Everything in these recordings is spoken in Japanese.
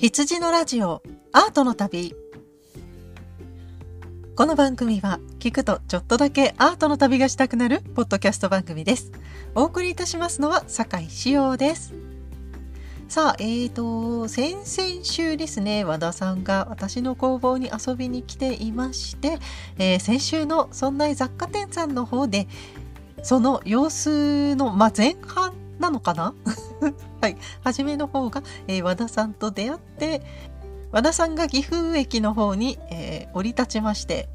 羊のラジオアートの旅。この番組は聞くとちょっとだけアートの旅がしたくなるポッドキャスト番組です。お送りいたしますのは酒井志陽です。さあ、えーと、先々週ですね、和田さんが私の工房に遊びに来ていまして、えー、先週のそんな雑貨店さんの方で、その様子の、まあ、前半なのかな？はい。初めの方が、えー、和田さんと出会って、和田さんが岐阜駅の方に、えー、降り立ちまして、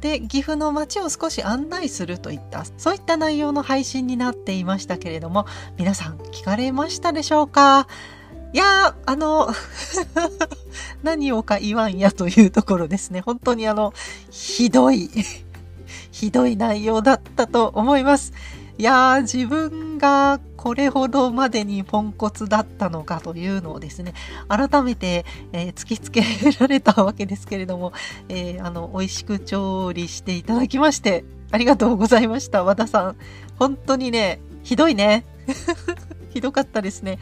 で、岐阜の街を少し案内するといった、そういった内容の配信になっていましたけれども、皆さん聞かれましたでしょうか？いやあの 何をか言わんやというところですね。本当にあの、ひどいひどい内容だったと思います。いやー、自分がこれほどまでにポンコツだったのかというのをですね、改めて、えー、突きつけられたわけですけれども、えー、あの、美味しく調理していただきまして、ありがとうございました、和田さん。本当にね、ひどいね。ひどかったですね。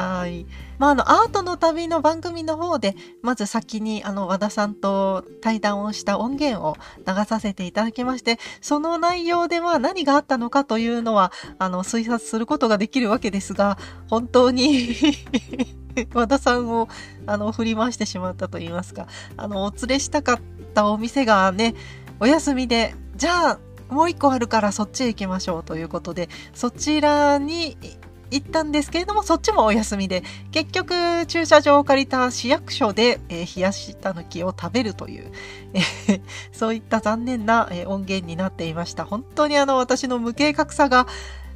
はい。まあ、あの、アートの旅の番組の方で、まず先に、あの、和田さんと対談をした音源を流させていただきまして、その内容では何があったのかというのは、あの、推察することができるわけですが、本当に 和田さんを、あの、振り回してしまったと言いますか、あの、お連れしたかったお店がね、お休みで、じゃあ、もう一個あるからそっちへ行きましょうということで、そちらに行ったんですけれども、そっちもお休みで、結局駐車場を借りた市役所で、えー、冷やしたぬきを食べるという、えー、そういった残念な、えー、音源になっていました。本当にあの私の無計画さが、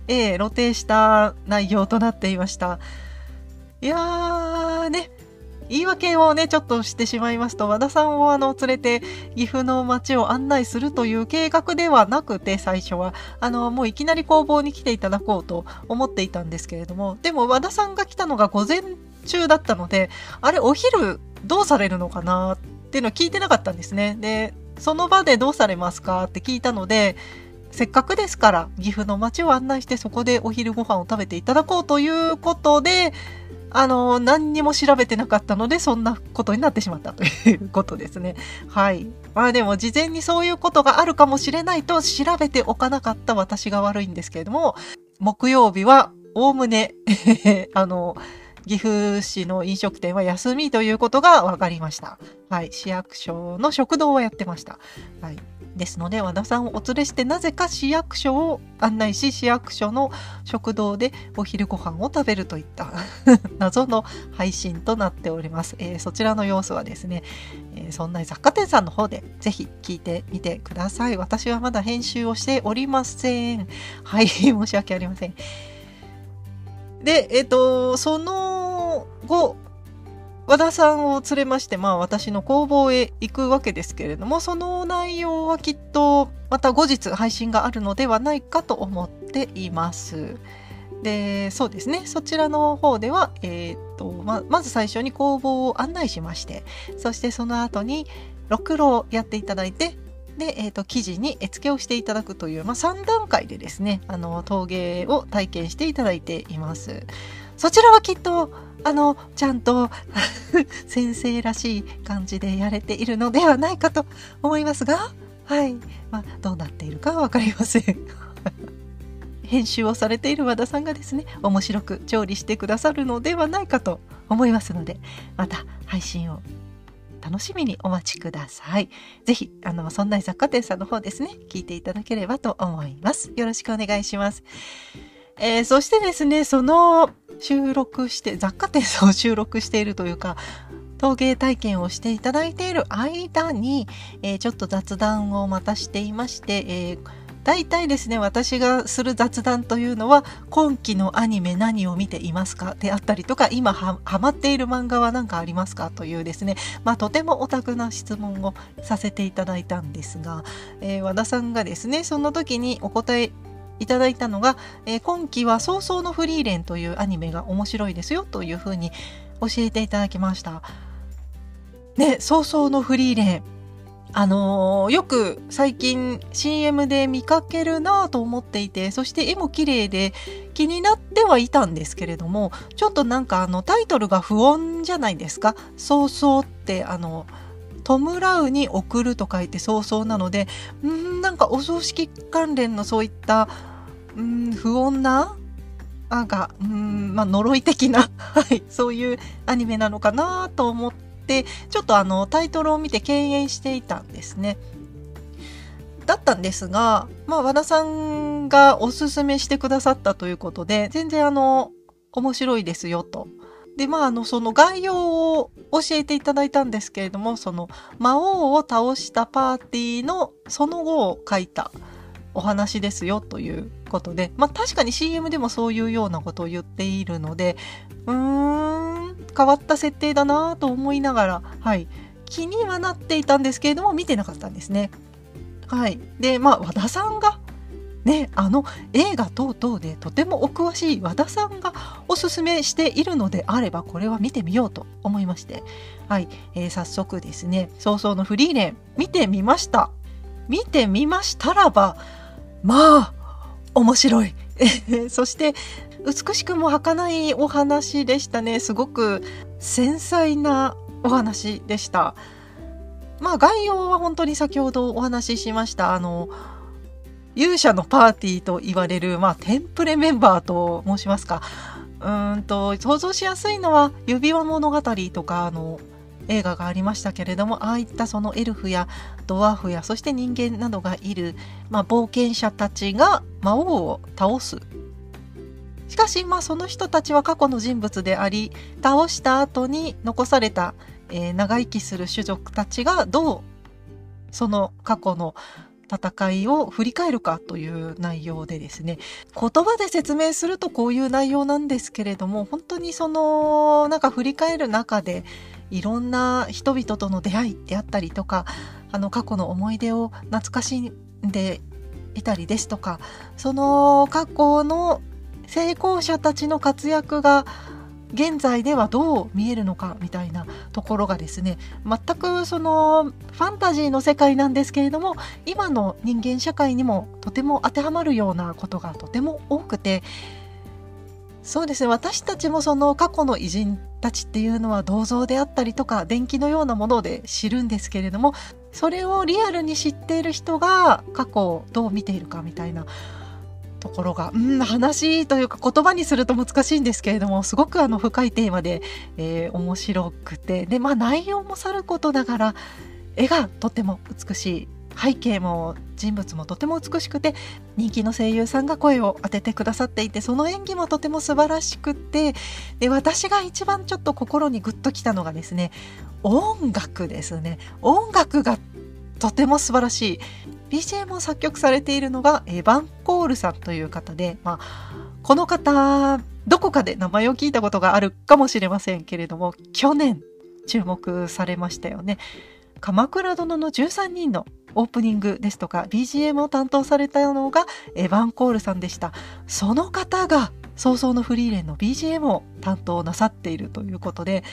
え露呈した内容となっていました。いやーね、言い訳をね、ちょっとしてしまいますと、和田さんをあの、連れて岐阜の街を案内するという計画ではなくて、最初は。あの、もういきなり工房に来ていただこうと思っていたんですけれども、でも和田さんが来たのが午前中だったので、あれ、お昼どうされるのかなっていうのを聞いてなかったんですね。で、その場でどうされますかって聞いたので、せっかくですから岐阜の街を案内してそこでお昼ご飯を食べていただこうということで、あの、何にも調べてなかったので、そんなことになってしまったということですね。はい。まあでも、事前にそういうことがあるかもしれないと調べておかなかった私が悪いんですけれども、木曜日は、おおむね あの、岐阜市の飲食店は休みということが分かりました。はい。市役所の食堂をやってました。はい。ですので和田さんをお連れしてなぜか市役所を案内し市役所の食堂でお昼ご飯を食べるといった 謎の配信となっております、えー、そちらの様子はですね、えー、そんな雑貨店さんの方でぜひ聞いてみてください。私はまだ編集をしておりません。はい 申し訳ありません。でえっ、ー、とその後和田さんを連れまして、まあ私の工房へ行くわけですけれども、その内容はきっとまた後日配信があるのではないかと思っています。で、そうですね。そちらの方では、えっ、と、ま、まず最初に工房を案内しまして、そしてその後に、ろくろをやっていただいて、で、え、ー、と、生地に絵付けをしていただくという、まあ、3段階でですね、あの、陶芸を体験していただいています。そちらはきっと、あの、ちゃんと 先生らしい感じでやれているのではないかと思いますが、はい。まあ、どうなっているかはわかりません。編集をされている和田さんがですね、面白く調理してくださるのではないかと思いますので、また配信を楽しみにお待ちください。ぜひ、あの、そんな雑貨店さんの方ですね、聞いていただければと思います。よろしくお願いします。えー、そしてですね、その収録して、雑貨店を収録しているというか、陶芸体験をしていただいている間に、えー、ちょっと雑談をまたしていまして、えー、大体ですね、私がする雑談というのは、今期のアニメ何を見ていますか？であったりとか、今はまっている漫画は何かありますか？というですね、まあとてもオタクな質問をさせていただいたんですが、えー、和田さんがですね、その時にお答えいただいたのが、えー、今期は早々のフリーレンというアニメが面白いですよというふうに教えていただきました。ね、早々のフリーレン。あのー、よく最近 CM で見かけるなと思っていて、そして絵も綺麗で気になってはいたんですけれども、ちょっとなんかあのタイトルが不穏じゃないですか？そうそうってあの、弔うに送ると書いて早々なので、んなんかお葬式関連のそういった、ん不穏なあが、んまあ、呪い的な、はい、そういうアニメなのかなと思って、ちょっとあの、タイトルを見て敬遠していたんですね。だったんですが、まあ、和田さんがおすすめしてくださったということで、全然あの、面白いですよと。で、まあ、あの、その概要を教えていただいたんですけれども、その、魔王を倒したパーティーのその後を書いたお話ですよということで、まあ確かに CM でもそういうようなことを言っているので、うーん、変わった設定だなと思いながら、はい、気にはなっていたんですけれども、見てなかったんですね。はい。で、まあ和田さんが、ね、あの映画等々でとてもお詳しい和田さんがおすすめしているのであればこれは見てみようと思いまして。はい、えー、早速ですね早々のフリーレン見てみました。見てみましたらばまあ面白い。そして美しくも儚いお話でしたね。すごく繊細なお話でした。まあ概要は本当に先ほどお話ししましたあの勇者のパーティーと言われる、まあ、テンプレメンバーと申しますか。うんと想像しやすいのは指輪物語とかあの映画がありましたけれどもああいったそのエルフやドワーフやそして人間などがいる、まあ、冒険者たちが魔王を倒す。しかし、まあ、その人たちは過去の人物であり倒した後に残された、えー、長生きする種族たちがどうその過去の戦いを振り返るかという内容でですね言葉で説明するとこういう内容なんですけれども本当にそのなんか振り返る中でいろんな人々との出会いであったりとかあの過去の思い出を懐かしんでいたりですとかその過去の成功者たちの活躍が現在ではどう見えるのかみたいなところがですね全くそのファンタジーの世界なんですけれども今の人間社会にもとても当てはまるようなことがとても多くてそうですね私たちもその過去の偉人たちっていうのは銅像であったりとか電気のようなもので知るんですけれどもそれをリアルに知っている人が過去をどう見ているかみたいなところが、うん、話というか言葉にすると難しいんですけれどもすごくあの深いテーマで、えー、面白くてで、まあ、内容もさることながら絵がとても美しい背景も人物もとても美しくて人気の声優さんが声を当ててくださっていてその演技もとても素晴らしくてで私が一番ちょっと心にグッときたのがですね音楽ですね。音楽がとても素晴らしい BGM を作曲されているのがエヴァン・コールさんという方で、まあ、この方どこかで名前を聞いたことがあるかもしれませんけれども去年注目されましたよね。鎌倉殿の13人のオープニングですとか BGM を担当されたのがエヴァン・コールさんでしたその方が早々のフリーレンの BGM を担当なさっているということで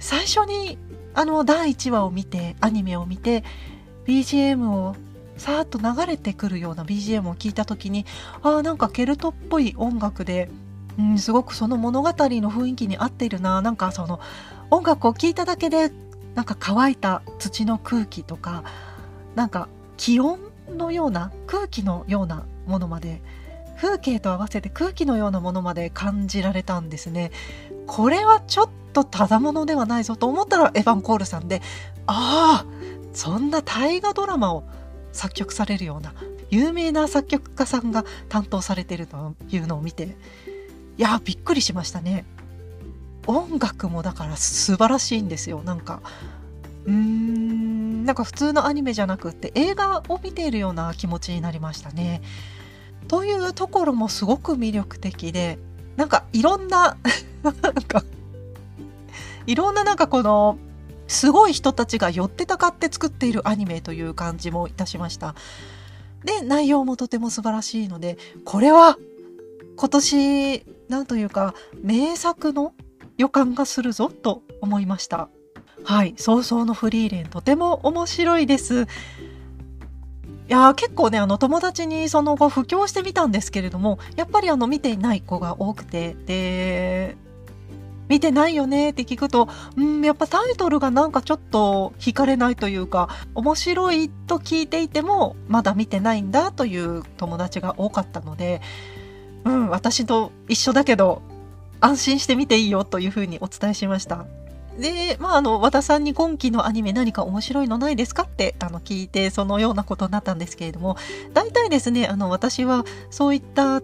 最初にあの第1話を見てアニメを見て BGM をさーっと流れてくるような BGM を聞いた時にああなんかケルトっぽい音楽で、うん、すごくその物語の雰囲気に合っているななんかその音楽を聴いただけでなんか乾いた土の空気とかなんか気温のような空気のようなものまで風景と合わせて空気のようなものまで感じられたんですね。これはちょっとただものではないぞと思ったらエヴァン・コールさんでああそんな大河ドラマを作曲されるような有名な作曲家さんが担当されてるというのを見ていやびっくりしましたね。音楽もだから素晴らしいんですよなんかうーんなんか普通のアニメじゃなくって映画を見ているような気持ちになりましたね。というところもすごく魅力的でなんかいろんな なんかいろんななんかこのすごい人たちが寄ってたかって作っているアニメという感じもいたしました。で内容もとても素晴らしいのでこれは今年なんというか名作の予感がするぞと思いました。はい、早々のフリーレンとても面白いです。いや結構ねあの友達にその後布教してみたんですけれどもやっぱりあの見ていない子が多くてで見てないよねって聞くと、うん、やっぱタイトルがなんかちょっと惹かれないというか、面白いと聞いていても、まだ見てないんだという友達が多かったので、うん、私と一緒だけど、安心して見ていいよというふうにお伝えしました。で、まあ、あの、和田さんに今期のアニメ何か面白いのないですかって、あの、聞いて、そのようなことになったんですけれども、大体ですね、あの、私はそういった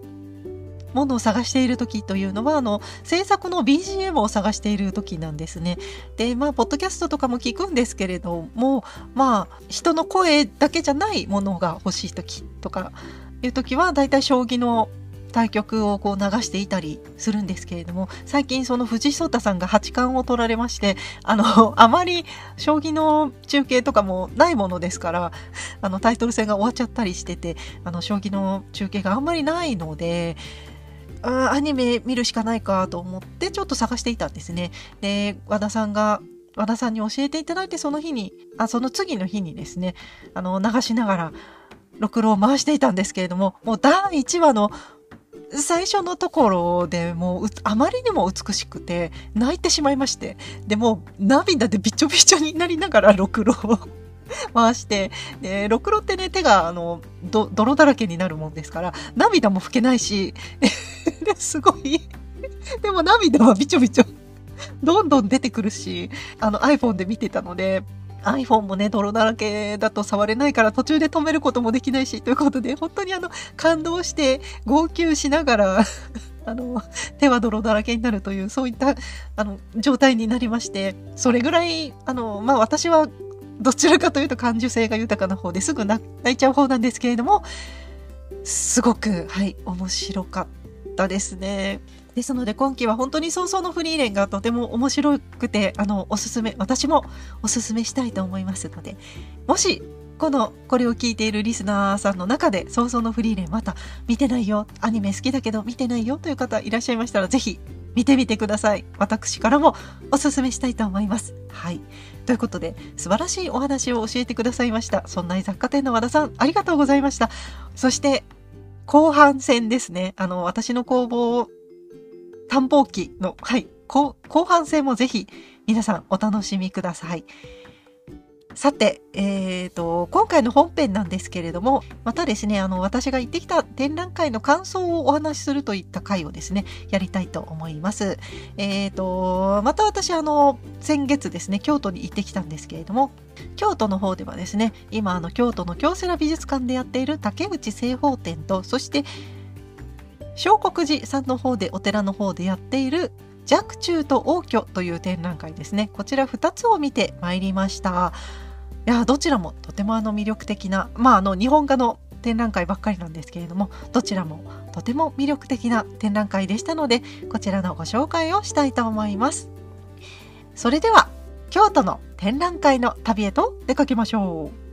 ものを探している時というのはあの制作の BGM を探している時なんですね。でまあポッドキャストとかも聞くんですけれどもまあ人の声だけじゃないものが欲しい時とかいう時はだいたい将棋の対局をこう流していたりするんですけれども最近その藤井聡太さんが八冠を取られましてあのあまり将棋の中継とかもないものですからあのタイトル戦が終わっちゃったりしててあの将棋の中継があんまりないのであアニメ見るしかないかと思ってちょっと探していたんですね。で和田さんが和田さんに教えていただいてその日にあその次の日にですねあの流しながらろくろを回していたんですけれどももう第1話の最初のところでもうあまりにも美しくて泣いてしまいましてでも涙でびちょびちょになりながらろくろを回して、で、ろくろってね、手が、あの、泥だらけになるもんですから、涙も拭けないし、すごい、でも涙はびちょびちょ、どんどん出てくるし、あの iPhone で見てたので、iPhone もね、泥だらけだと触れないから途中で止めることもできないし、ということで、本当にあの、感動して、号泣しながら あの、手は泥だらけになるという、そういった、あの、状態になりまして、それぐらい、あの、まあ、私はどちらかというと感受性が豊かな方ですぐ泣いちゃう方なんですけれども、すごく、はい、面白かった。たですね。ですので今期は本当に早々のフリーレンがとても面白くて、あの、おすすめ、私もおすすめしたいと思いますので、もし、この、これを聞いているリスナーさんの中で、早々のフリーレンまた見てないよ、アニメ好きだけど見てないよという方いらっしゃいましたら、ぜひ見てみてください。私からもおすすめしたいと思います。はい。ということで、素晴らしいお話を教えてくださいました。そんな雑貨店の和田さん、ありがとうございました。そして、後半戦ですね。あの、私の工房、探訪機の、はい、後半戦もぜひ、皆さんお楽しみください。さて、えーと、今回の本編なんですけれども、またですね、あの、私が行ってきた展覧会の感想をお話しするといった回をですね、やりたいと思います。えーと、また私、あの、先月ですね、京都に行ってきたんですけれども、京都の方ではですね、今、あの、京都の京セラ美術館でやっている竹内正方展と、そして、小国寺さんの方で、お寺の方でやっている若冲と王居という展覧会ですね。こちら2つを見てまいりました。いやどちらもとてもあの魅力的なまああの日本画の展覧会ばっかりなんですけれどもどちらもとても魅力的な展覧会でしたのでこちらのご紹介をしたいと思います。それでは京都の展覧会の旅へと出かけましょう。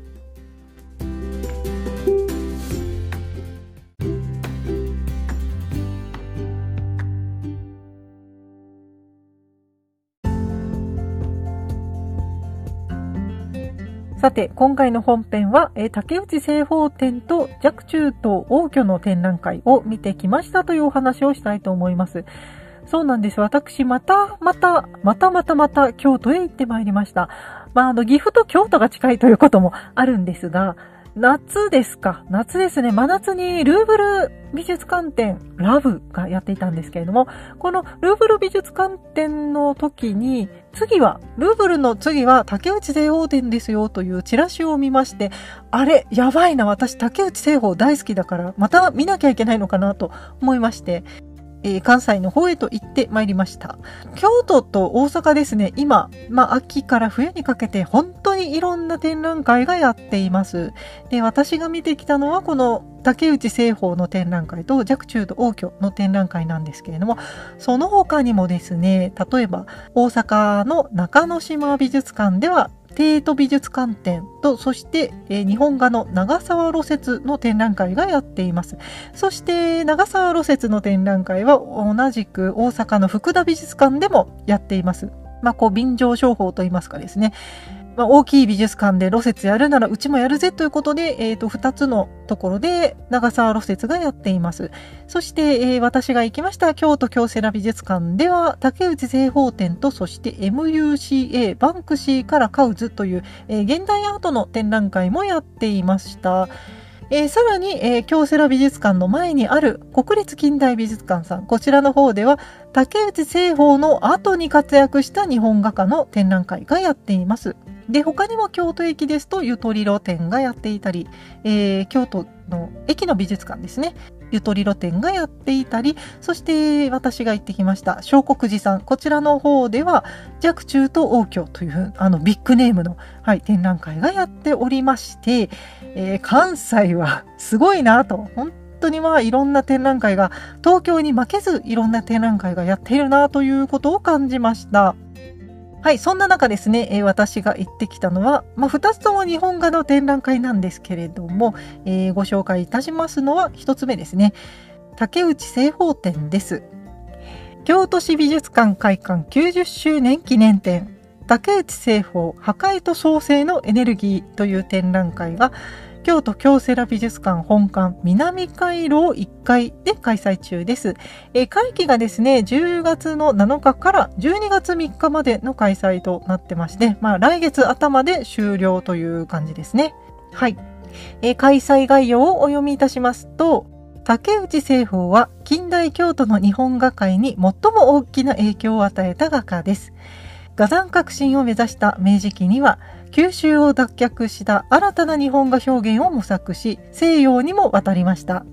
さて、今回の本編は、え竹内製法展と若冲と王居の展覧会を見てきましたというお話をしたいと思います。そうなんです。私、また、また、またまたまた京都へ行ってまいりました。まあ、あの、岐阜と京都が近いということもあるんですが、夏ですか。夏ですね。真夏にルーブル美術館展、ラブがやっていたんですけれども、このルーブル美術館展の時に、次は、ルーブルの次は竹内製法展ですよというチラシを見まして、あれ、やばいな、私竹内製法大好きだから、また見なきゃいけないのかなと思いまして、えー、関西の方へと行ってまいりました。京都と大阪ですね、今、まあ、秋から冬にかけて本当にいろんな展覧会がやっています。で、私が見てきたのはこの竹内製法の展覧会と若冲と王居の展覧会なんですけれども、その他にもですね、例えば大阪の中之島美術館では帝都美術館展と、そして、えー、日本画の長沢露雪の展覧会がやっています。そして、長沢露雪の展覧会は同じく大阪の福田美術館でもやっています。まあ、こう便乗商法といいますかですね、まあ、大きい美術館で露雪やるならうちもやるぜということで、えー、と2つのところで長沢露雪がやっています。そして、えー、私が行きました京都京セラ美術館では竹内製法展とそして MUCA バンクシーからカウズという、えー、現代アートの展覧会もやっていました。えー、さらに、えー、京セラ美術館の前にある国立近代美術館さん、こちらの方では、竹内製法の後に活躍した日本画家の展覧会がやっています。で、他にも京都駅ですと、ゆとり露店がやっていたり、えー、京都の駅の美術館ですね。ゆとり露店がやっていたり、そして私が行ってきました、小国寺さん。こちらの方では、若冲と王居というあのビッグネームの、はい、展覧会がやっておりまして、えー、関西はすごいなと、本当にまあいろんな展覧会が、東京に負けずいろんな展覧会がやっているなということを感じました。はい、そんな中ですね、えー、私が行ってきたのは、まあ、2つとも日本画の展覧会なんですけれども、えー、ご紹介いたしますのは1つ目ですね。竹内製法展です。京都市美術館開館90周年記念展、竹内製法破壊と創生のエネルギーという展覧会が、京都京セラ美術館本館南回廊1階で開催中です。えー、会期がですね、10月の7日から12月3日までの開催となってまして、まあ来月頭で終了という感じですね。はい。えー、開催概要をお読みいたしますと、竹内製法は近代京都の日本画界に最も大きな影響を与えた画家です。画山革新を目指した明治期には、九州を脱却した新たな日本画表現を模索し、西洋にも渡りました。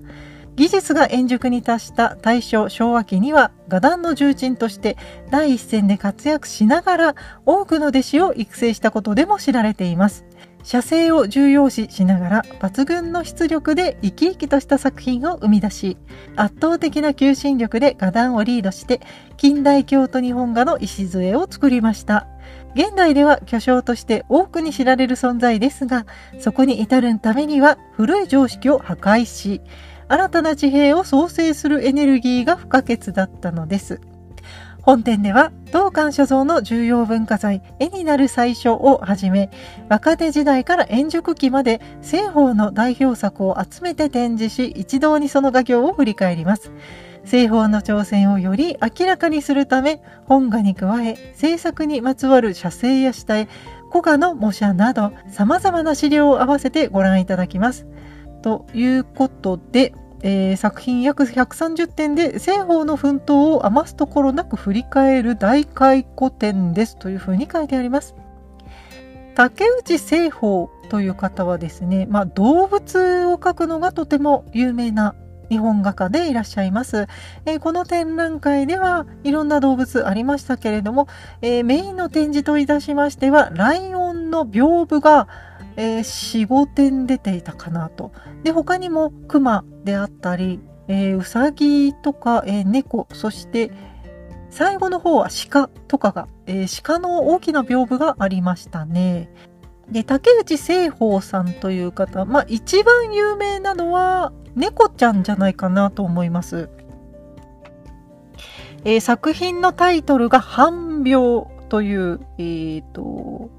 技術が円熟に達した大正昭和期には画壇の重鎮として第一線で活躍しながら多くの弟子を育成したことでも知られています。写生を重要視しながら抜群の出力で生き生きとした作品を生み出し圧倒的な求心力で画壇をリードして近代京都日本画の礎を作りました現代では巨匠として多くに知られる存在ですがそこに至るためには古い常識を破壊し新たな地平を創生するエネルギーが不可欠だったのです。本展では当館所蔵の重要文化財絵になる最初をはじめ若手時代から円熟期まで西方の代表作を集めて展示し一堂にその画業を振り返ります。西方の挑戦をより明らかにするため本画に加え制作にまつわる写生や下絵古画の模写など様々な資料を合わせてご覧いただきますということでえー、作品約130点で西方の奮闘を余すところなく振り返る大回顧展ですというふうに書いてあります。竹内西方という方はですね、まあ、動物を描くのがとても有名な日本画家でいらっしゃいます。えー、この展覧会ではいろんな動物ありましたけれども、えー、メインの展示といたしましては、ライオンの屏風がえー、4、5点出ていたかなと。で、他にも熊であったり、えー、うさぎとか、えー、猫、そして最後の方は鹿とかが、えー、鹿の大きな屏風がありましたね。で、竹内清宝さんという方、まあ一番有名なのは猫ちゃんじゃないかなと思います。えー、作品のタイトルが半病という、えーと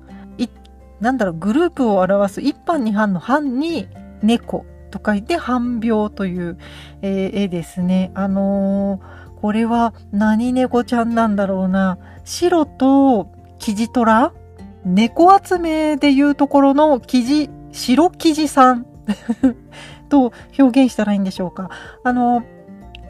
なんだろう、グループを表す一班二班の班に猫と書いて半病という、えー、絵ですね。あのー、これは何猫ちゃんなんだろうな。白とキジトラ猫集めでいうところの生地、白生地さん と表現したらいいんでしょうか。あの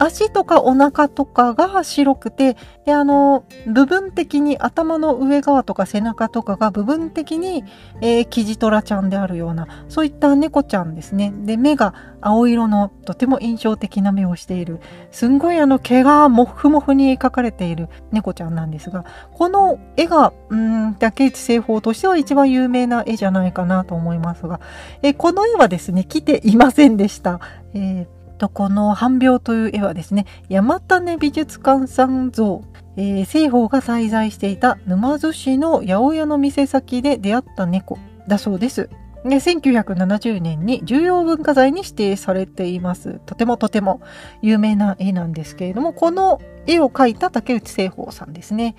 足とかお腹とかが白くて、で、あの、部分的に頭の上側とか背中とかが部分的に、えー、キジトラちゃんであるような、そういった猫ちゃんですね。で、目が青色のとても印象的な目をしている、すんごいあの毛がもふもふに描かれている猫ちゃんなんですが、この絵が、うん、竹内製法としては一番有名な絵じゃないかなと思いますが、えこの絵はですね、来ていませんでした。えーとこの半病という絵はですね山種美術館さん像、えー、西方が滞在していた沼津市の八百屋の店先で出会った猫だそうです。で1970年に重要文化財に指定されています。とてもとても有名な絵なんですけれども、この絵を描いた竹内清宝さんですね。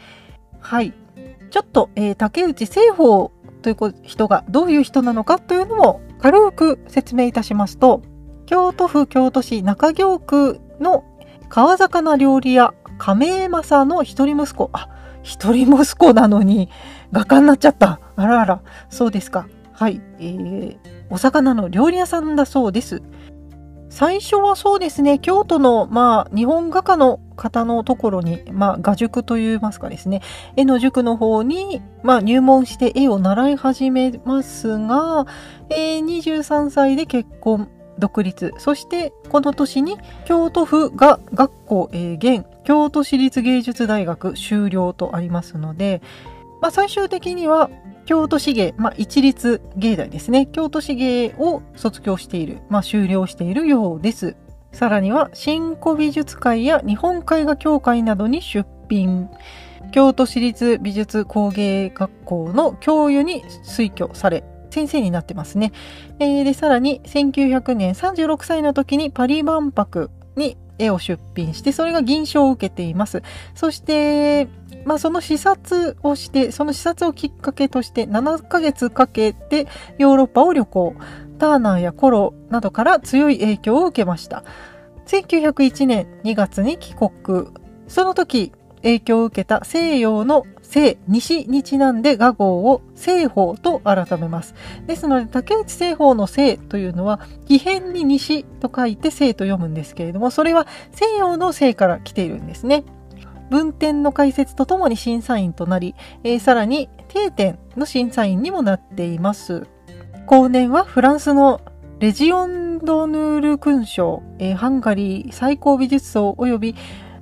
はい。ちょっと、えー、竹内清宝という人がどういう人なのかというのを軽く説明いたしますと、京都府京都市中京区の川魚料理屋亀正の一人息子。あ、一人息子なのに画家になっちゃった。あらあら、そうですか。はい、えー、お魚の料理屋さんだそうです。最初はそうですね、京都の、まあ、日本画家の方のところに、まあ、画塾といいますかですね、絵の塾の方に、まあ、入門して絵を習い始めますが、えー、23歳で結婚、独立、そしてこの年に京都府が学校、えー、現京都市立芸術大学修了とありますので、まあ、最終的には京都市芸、まあ、一律芸大ですね。京都市芸を卒業している、まあ、修了しているようです。さらには、新古美術会や日本絵画協会などに出品。京都市立美術工芸学校の教諭に推挙され、先生になってますね。えー、で、さらに、1900年36歳の時にパリ万博に絵を出品して、それが銀賞を受けています。そして、まあ、その視察をして、その視察をきっかけとして7ヶ月かけてヨーロッパを旅行。ターナーやコロなどから強い影響を受けました。1901年2月に帰国。その時、影響を受けた西洋の西、西にちなんで画号を西方と改めます。ですので、竹内西方の西というのは、異変に西と書いて西と読むんですけれども、それは西洋の西から来ているんですね。文典の解説とともに審査員となり、えー、さらに定点の審査員にもなっています。後年はフランスのレジオン・ドヌール勲章、えー、ハンガリー最高美術賞及び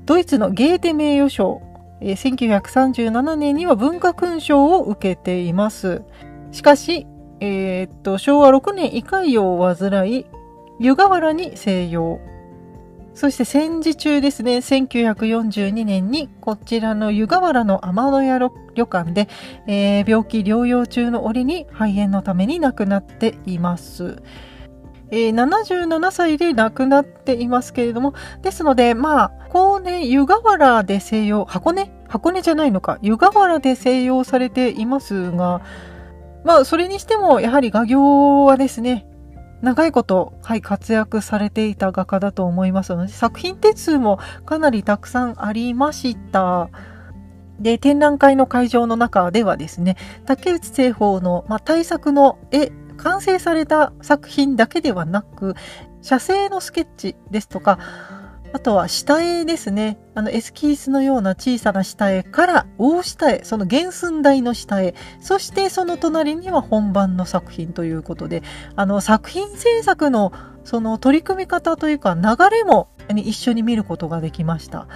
ドイツのゲーテ名誉賞、えー、1937年には文化勲章を受けています。しかし、えー、っと昭和6年胃潰瘍を患い、湯河原に静養。そして戦時中ですね、1942年にこちらの湯河原の天野屋旅館で、えー、病気療養中の折に肺炎のために亡くなっています。えー、77歳で亡くなっていますけれども、ですので、まあ、後年湯河原で静養、箱根？箱根じゃないのか、湯河原で静養されていますが、まあ、それにしても、やはり画業はですね、長いこと、はい、活躍されていた画家だと思いますので、作品点数もかなりたくさんありました。で、展覧会の会場の中ではですね、竹内製法の、まあ、大作の絵、完成された作品だけではなく、写生のスケッチですとか、あとは下絵ですね。あのエスキースのような小さな下絵から大下絵、その原寸大の下絵、そしてその隣には本番の作品ということで、あの作品制作のその取り組み方というか流れも一緒に見ることができました。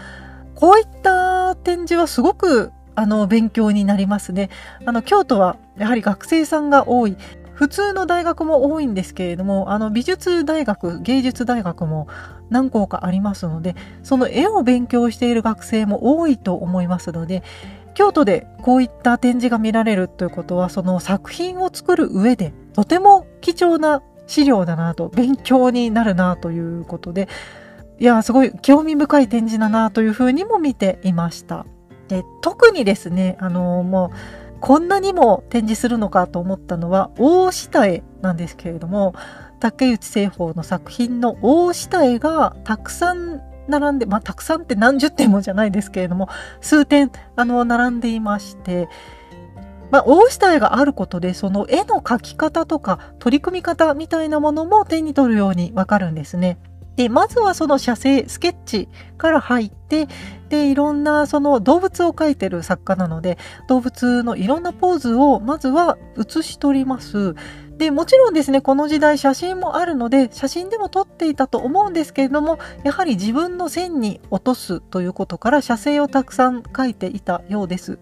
こういった展示はすごくあの勉強になりますね。あの京都はやはり学生さんが多い。普通の大学も多いんですけれども、あの美術大学、芸術大学も何校かありますので、その絵を勉強している学生も多いと思いますので、京都でこういった展示が見られるということは、その作品を作る上でとても貴重な資料だなと、勉強になるなということで、いや、すごい興味深い展示だなというふうにも見ていました。で、特にですね、あの、もう、こんなにも展示するのかと思ったのは大下絵なんですけれども竹内製法の作品の大下絵がたくさん並んで、まあ、たくさんって何十点もじゃないですけれども数点あの並んでいましてまあ、大下絵があることでその絵の描き方とか取り組み方みたいなものも手に取るようにわかるんですね。で、まずはその写生、スケッチから入って、で、いろんなその動物を描いてる作家なので、動物のいろんなポーズをまずは写し取ります。で、もちろんですね、この時代写真もあるので、写真でも撮っていたと思うんですけれども、やはり自分の線に落とすということから写生をたくさん描いていたようです。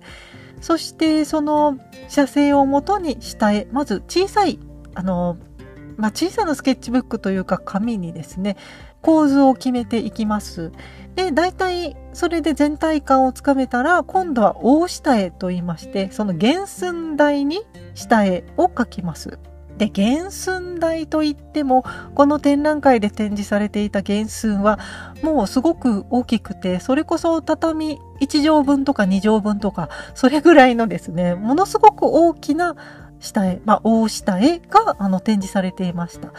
そしてその写生をもとに下絵、まず小さい、あの、まあ、小さなスケッチブックというか紙にですね構図を決めていきます。で大体それで全体感をつかめたら今度は大下絵と言いましてその原寸大に下絵を描きます。で原寸大といってもこの展覧会で展示されていた原寸はもうすごく大きくてそれこそ畳1畳分とか2畳分とかそれぐらいのですねものすごく大きな下絵、まあ、大下絵があの展示されていました。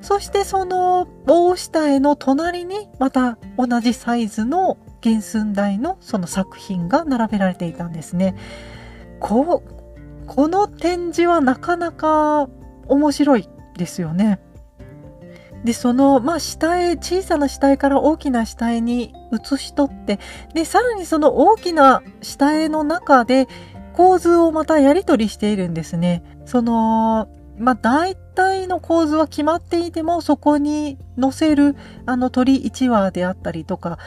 そしてその大下絵の隣にまた同じサイズの原寸大のその作品が並べられていたんですね。こうこの展示はなかなか面白いですよね。で、その、まあ、下絵、小さな下絵から大きな下絵に移し取って、で、さらにその大きな下絵の中で構図をまたやり取りしているんですね。その、まあ、大体の構図は決まっていても、そこに載せる、あの鳥1羽であったりとか、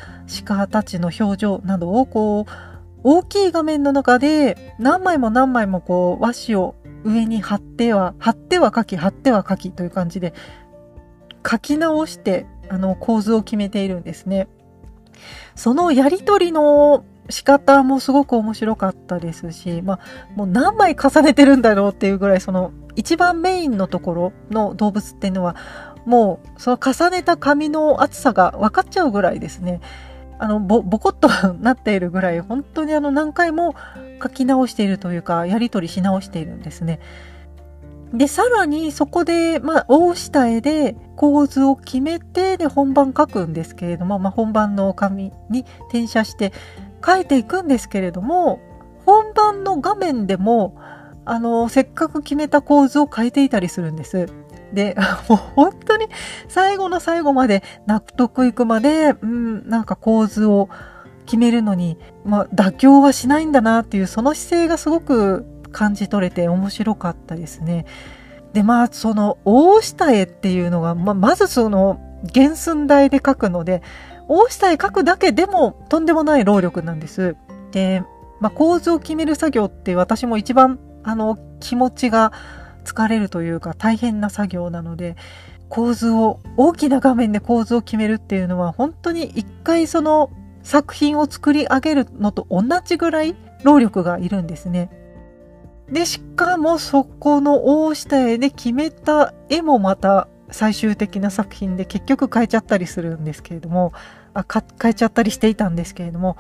鹿たちの表情などをこう、大きい画面の中で何枚も何枚もこう和紙を上に貼っては、貼っては書き、貼っては書きという感じで書き直してあの構図を決めているんですね。そのやりとりの仕方もすごく面白かったですし、まあ、もう何枚重ねてるんだろうっていうぐらい、その一番メインのところの動物っていうのは、もうその重ねた紙の厚さが分かっちゃうぐらいですね。あの、ぼ、ぼこっとなっているぐらい、本当にあの何回も書き直しているというか、やり取りし直しているんですね。で、さらにそこで、まあ、大下絵で構図を決めて、で、本番書くんですけれども、まあ、本番の紙に転写して書いていくんですけれども、本番の画面でも、あの、せっかく決めた構図を変えていたりするんです。で、も う本当に最後の最後まで納得いくまで、うん、なんか構図を決めるのに、まあ、妥協はしないんだなっていう、その姿勢がすごく感じ取れて面白かったですね。で、まあ、その、大下絵っていうのが、まあ、まずその、原寸大で描くので、大下絵描くだけでもとんでもない労力なんです。で、まあ、構図を決める作業って私も一番、あの、気持ちが疲れるというか大変な作業なので、構図を、大きな画面で構図を決めるっていうのは本当に一回その作品を作り上げるのと同じぐらい労力がいるんですね。で、しかもそこの大下絵で決めた絵もまた最終的な作品で結局変えちゃったりするんですけれども、あか変えちゃったりしていたんですけれども、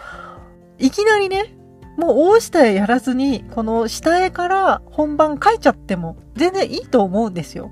いきなりね、もう大下絵やらずに、この下絵から本番書いちゃっても全然いいと思うんですよ。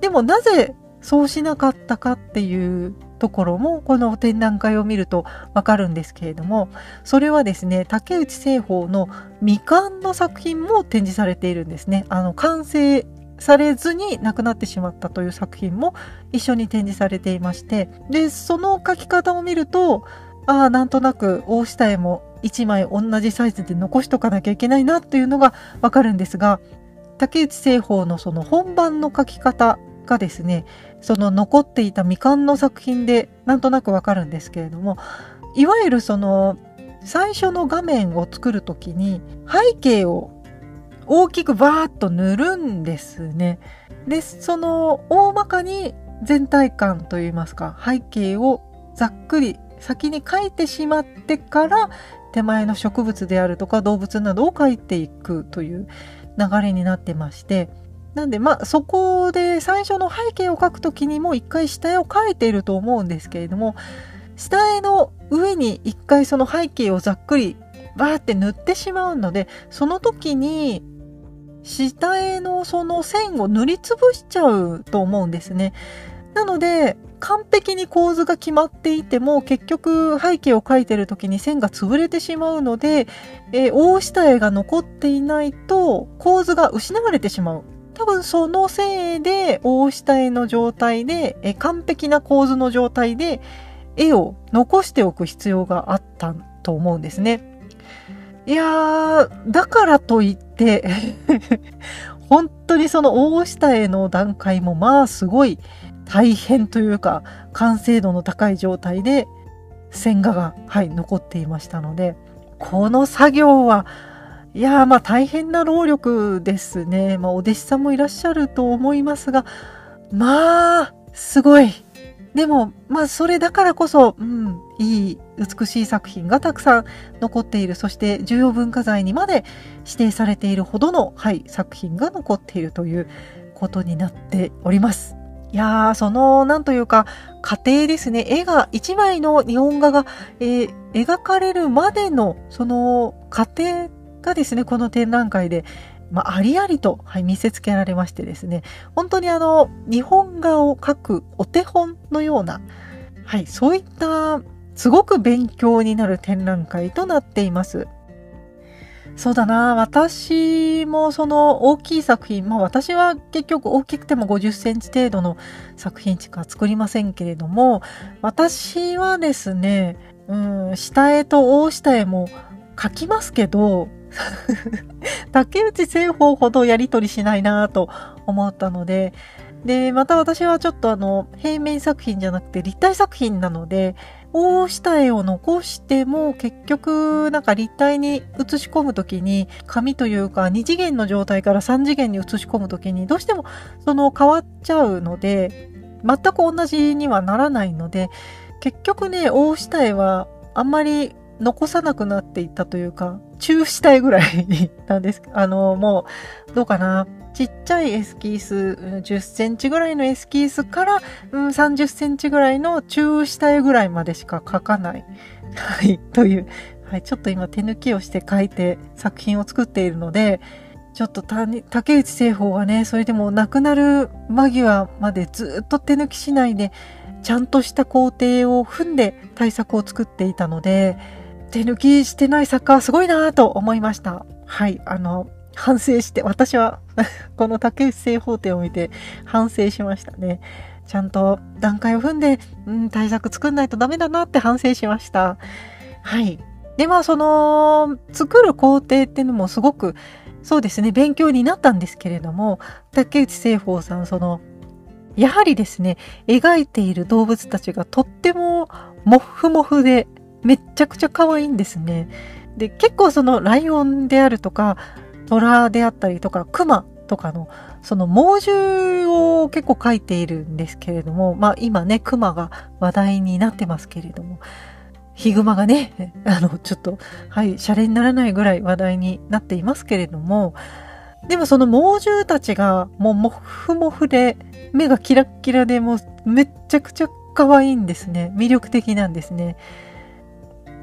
でもなぜそうしなかったかっていうところもこの展覧会を見るとわかるんですけれどもそれはですね竹内製法の未完の作品も展示されているんですね。あの完成されずに亡くなってしまったという作品も一緒に展示されていましてでその書き方を見るとああなんとなく大下絵も1枚同じサイズで残しとかなきゃいけないなっていうのがわかるんですが竹内製法のその本番の書き方がですねその残っていた未完の作品でなんとなくわかるんですけれどもいわゆるその最初の画面を作る時に背景を大きくバーッと塗るんですね。で、その大まかに全体感といいますか背景をざっくり先に描いてしまってから手前の植物であるとか動物などを描いていくという流れになってましてなんでまあそこで最初の背景を描く時にも一回下絵を描いていると思うんですけれども下絵の上に一回その背景をざっくりバーって塗ってしまうのでその時に下絵のその線を塗りつぶしちゃうと思うんですね。なので完璧に構図が決まっていても結局背景を描いてる時に線が潰れてしまうので、えー、大下絵が残っていないと構図が失われてしまう。多分そのせいで大下絵の状態で、えー、完璧な構図の状態で絵を残しておく必要があったと思うんですね。いやー、だからといって 本当にその大下絵の段階もまあすごい大変というか完成度の高い状態で線画が、はい、残っていましたのでこの作業はいやまあ大変な労力ですね。まあお弟子さんもいらっしゃると思いますがまあすごいでも、まあ、それだからこそ、うん、いい、美しい作品がたくさん残っている。そして、重要文化財にまで指定されているほどの、はい、作品が残っているということになっております。いやー、その、なんというか、過程ですね。絵が、一枚の日本画が、えー、描かれるまでの、その過程がですね、この展覧会で、まあ、ありありと、はい、見せつけられましてですね、本当にあの、日本画を描くお手本のような、はい、そういった、すごく勉強になる展覧会となっています。そうだな。私もその大きい作品、まあ私は結局大きくても50センチ程度の作品しか作りませんけれども、私はですね、うん、下絵と大下絵も描きますけど、竹内製法ほどやりとりしないなと思ったので、で、また私はちょっとあの、平面作品じゃなくて立体作品なので、大下絵を残しても結局なんか立体に写し込むときに紙というか2次元の状態から3次元に写し込むときにどうしてもその変わっちゃうので全く同じにはならないので結局ね大下絵はあんまり残さなくなっていったというか中下絵ぐらいなんです。あのもうどうかな。ちっちゃいエスキース、10センチぐらいのエスキースから、うん、30センチぐらいの中下絵ぐらいまでしか描かない。はい、という、はい、ちょっと今手抜きをして描いて作品を作っているので、ちょっと竹内製法はね、それでも亡くなる間際までずっと手抜きしないで、ちゃんとした工程を踏んで対策を作っていたので、手抜きしてない作家はすごいなと思いました。はい、あの、反省して、私は この竹内製法展を見て反省しましたね。ちゃんと段階を踏んで、うん、対策作んないとダメだなって反省しました。はい。で、まあ、その、作る工程っていうのもすごく、そうですね、勉強になったんですけれども、竹内製法さん、その、やはりですね、描いている動物たちがとってもモフモフで、めっちゃくちゃ可愛いんですね。で、結構そのライオンであるとか、虎であったりとか、熊とかの、その猛獣を結構描いているんですけれども、まあ今ね、熊が話題になってますけれども、ヒグマがね、あの、ちょっと、はい、シャレにならないぐらい話題になっていますけれども、でもその猛獣たちがもうモフモフで、目がキラッキラでもうめっちゃくちゃ可愛いんですね。魅力的なんですね。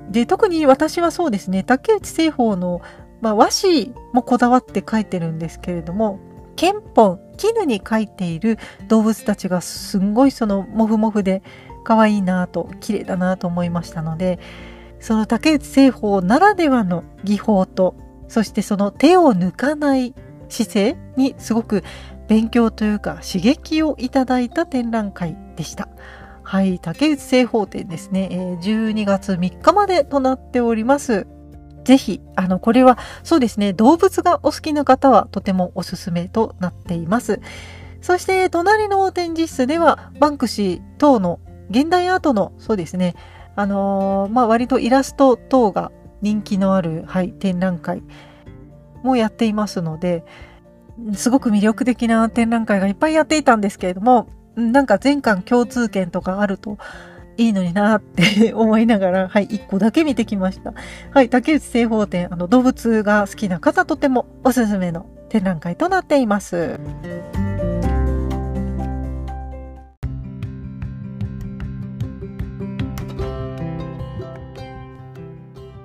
で、特に私はそうですね、竹内製法のまあ、和紙もこだわって描いてるんですけれども、憲本、絹に描いている動物たちがすんごいそのモフモフで可愛いなと、綺麗だなと思いましたので、その竹内製法ならではの技法と、そしてその手を抜かない姿勢にすごく勉強というか刺激をいただいた展覧会でした。はい、竹内製法展ですね、え12月3日までとなっております。ぜひ、あの、これはそうですね、動物がお好きな方はとてもおすすめとなっています。そして、隣の展示室では、バンクシー等の現代アートの、そうですね、あのー、まあ、割とイラスト等が人気のある、はい、展覧会もやっていますので、すごく魅力的な展覧会がいっぱいやっていたんですけれども、なんか全館共通券とかあるといいのになって 思いながら、はい、一個だけ見てきました。はい、竹内製法展、あの、動物が好きな方とてもおすすめの展覧会となっています。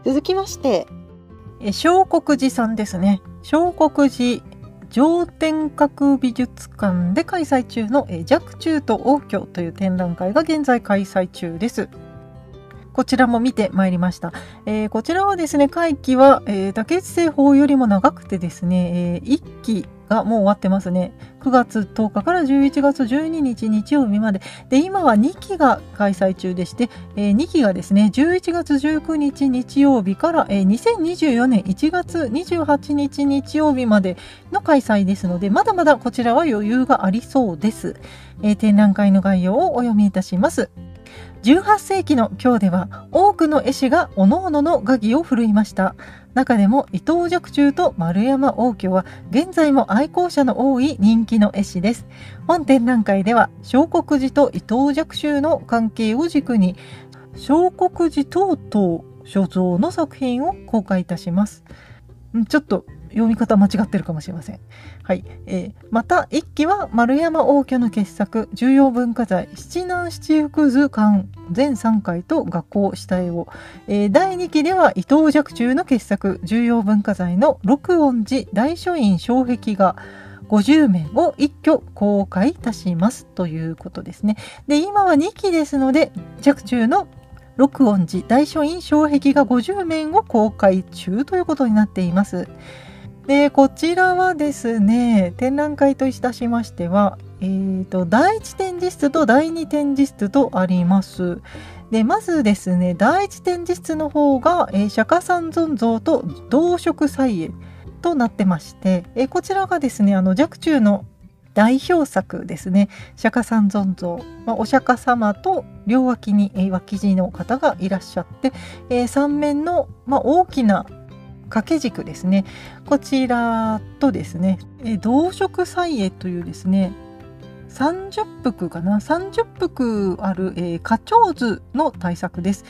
続きまして、小国寺さんですね。小国寺上天閣美術館で開催中の若冲と応挙という展覧会が現在開催中です。こちらも見てまいりました。えー、こちらはですね、会期は、えー、竹内製法よりも長くてですね、えー、1期がもう終わってますね。9月10日から11月12日日曜日まで。で、今は2期が開催中でして、えー、2期がですね、11月19日日曜日から、えー、2024年1月28日日曜日までの開催ですので、まだまだこちらは余裕がありそうです。えー、展覧会の概要をお読みいたします。18世紀の今日では多くの絵師が各々の画技を振るいました。中でも伊藤若冲と丸山応挙は現在も愛好者の多い人気の絵師です。本展覧会では小国寺と伊藤若冲の関係を軸に小国寺等々所蔵の作品を公開いたします。ちょっと読み方間違ってるかもしれません。はい。えー、また、一期は丸山応挙の傑作、重要文化財、七南七福図館全3回と学校下絵を。えー、第2期では伊藤若冲の傑作、重要文化財の六音寺大書院障壁画、50面を一挙公開いたしますということですね。で、今は2期ですので、若冲の録音寺大書院障壁画50面を公開中ということになっています。で、こちらはですね、展覧会といたしましては、えーと、第1展示室と第2展示室とあります。で、まずですね、第1展示室の方が、えー、釈迦三尊像と同色祭絵となってまして、えー、こちらがですね、あの、若冲の代表作ですね釈迦三尊像、まあ、お釈迦様と両脇に、えー、脇地の方がいらっしゃって、えー、3面の、まあ、大きな掛け軸ですねこちらとですね、同色祭絵というですね30幅かな？30幅ある、えー、花鳥図の大作です。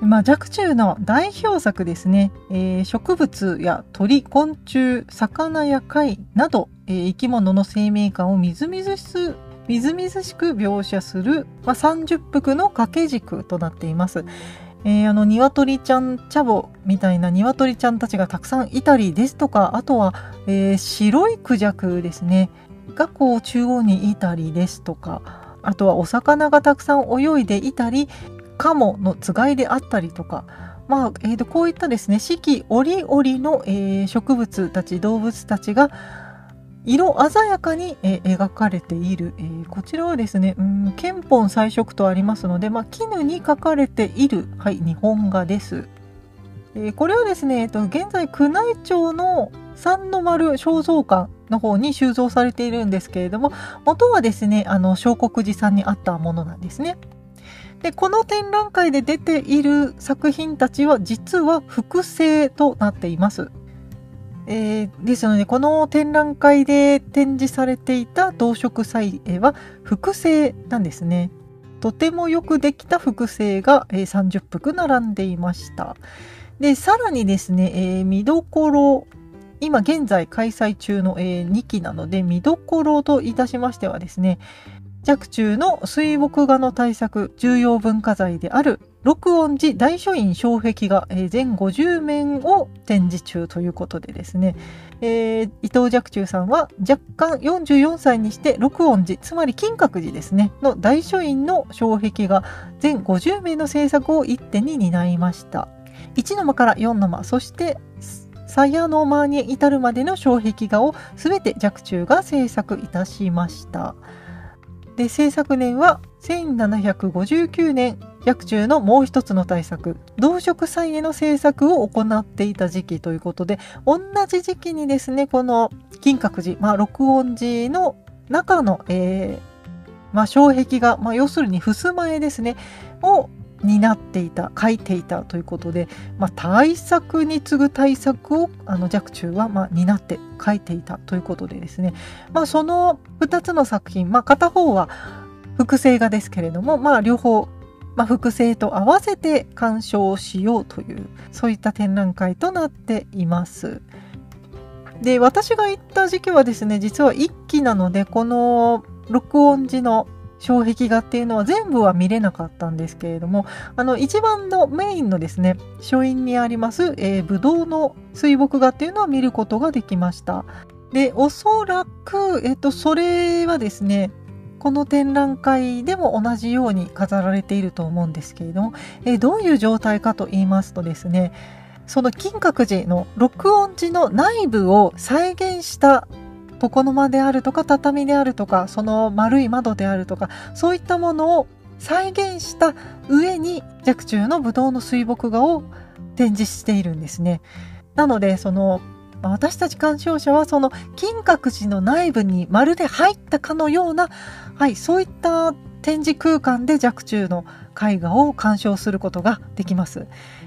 まあ、若冲の代表作ですね、えー、植物や鳥、昆虫、魚や貝など、えー、生き物の生命感をみずみずしくみずみずしく描写する、まあ、30幅の掛け軸となっています。えー、あの、鶏ちゃん茶ボみたいな鶏ちゃんたちがたくさんいたりですとか、あとは、えー、白いクジャクですね、がこう中央にいたりですとか、あとはお魚がたくさん泳いでいたり、カモのつがいであったりとか、まあえー、とこういったですね四季折々の、えー、植物たち動物たちが色鮮やかに、描かれている、こちらはですね、憲本彩色とありますので、まあ、絹に書かれている、はい、日本画です。これはですね、現在宮内庁の三の丸肖像館の方に収蔵されているんですけれども元はですねあの小国寺さんにあったものなんですね。でこの展覧会で出ている作品たちは実は複製となっています。えー、ですのでこの展覧会で展示されていた同色彩絵は複製なんですね。とてもよくできた複製が、えー、30幅並んでいました。でさらにですね、えー、見どころ今現在開催中の、えー、2期なので見どころといたしましてはですね若冲の水墨画の対策重要文化財である六音寺大書院障壁画、えー、全50面を展示中ということでですね、えー、伊藤若冲さんは若干44歳にして六音寺つまり金閣寺ですね。の大書院の障壁画全50名の制作を一手に担いました。1の間から4の間そして鞘の間に至るまでの障壁画を全て若冲が制作いたしました。で制作年は1759年薬中のもう一つの対策同色祭への制作を行っていた時期ということで同じ時期にですねこの金閣寺、まあ、録音寺の中の、えーまあ、障壁画、まあ、要するに襖絵ですねを担っていた書いていたということで、まあ、対策に次ぐ対策をあの若冲はまあ担って書いていたということでですね、まあ、その2つの作品、まあ、片方は複製画ですけれども、まあ、両方、まあ、複製と合わせて鑑賞しようというそういった展覧会となっています。で私が行った時期はですね実は1期なのでこの録音時の障壁画っていうのは全部は見れなかったんですけれどもあの一番のメインのですね書院にあります、え、ブドウの水墨画っていうのは見ることができました。でおそらく、えっと、それはですねこの展覧会でも同じように飾られていると思うんですけれども、え、どういう状態かと言いますとですねその金閣寺の録音寺の内部を再現した床の間であるとか畳であるとかその丸い窓であるとかそういったものを再現した上に若冲のブドウの水墨画を展示しているんですね。なのでその私たち鑑賞者はその金閣寺の内部にまるで入ったかのような、はい、そういった展示空間で若冲の絵画を鑑賞することができます。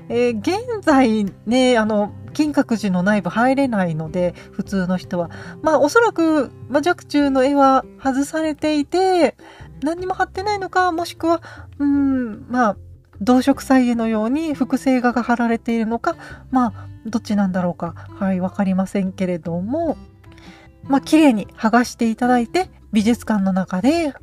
えー、現在ね、あの、金閣寺の内部入れないので、普通の人は。まあ、おそらく、まあ、若冲の絵は外されていて、何にも貼ってないのか、もしくは、うん、まあ、同色彩絵のように複製画が貼られているのかまあどっちなんだろうかはい分かりませんけれどもまあ綺麗に剥がしていただいて美術館の中で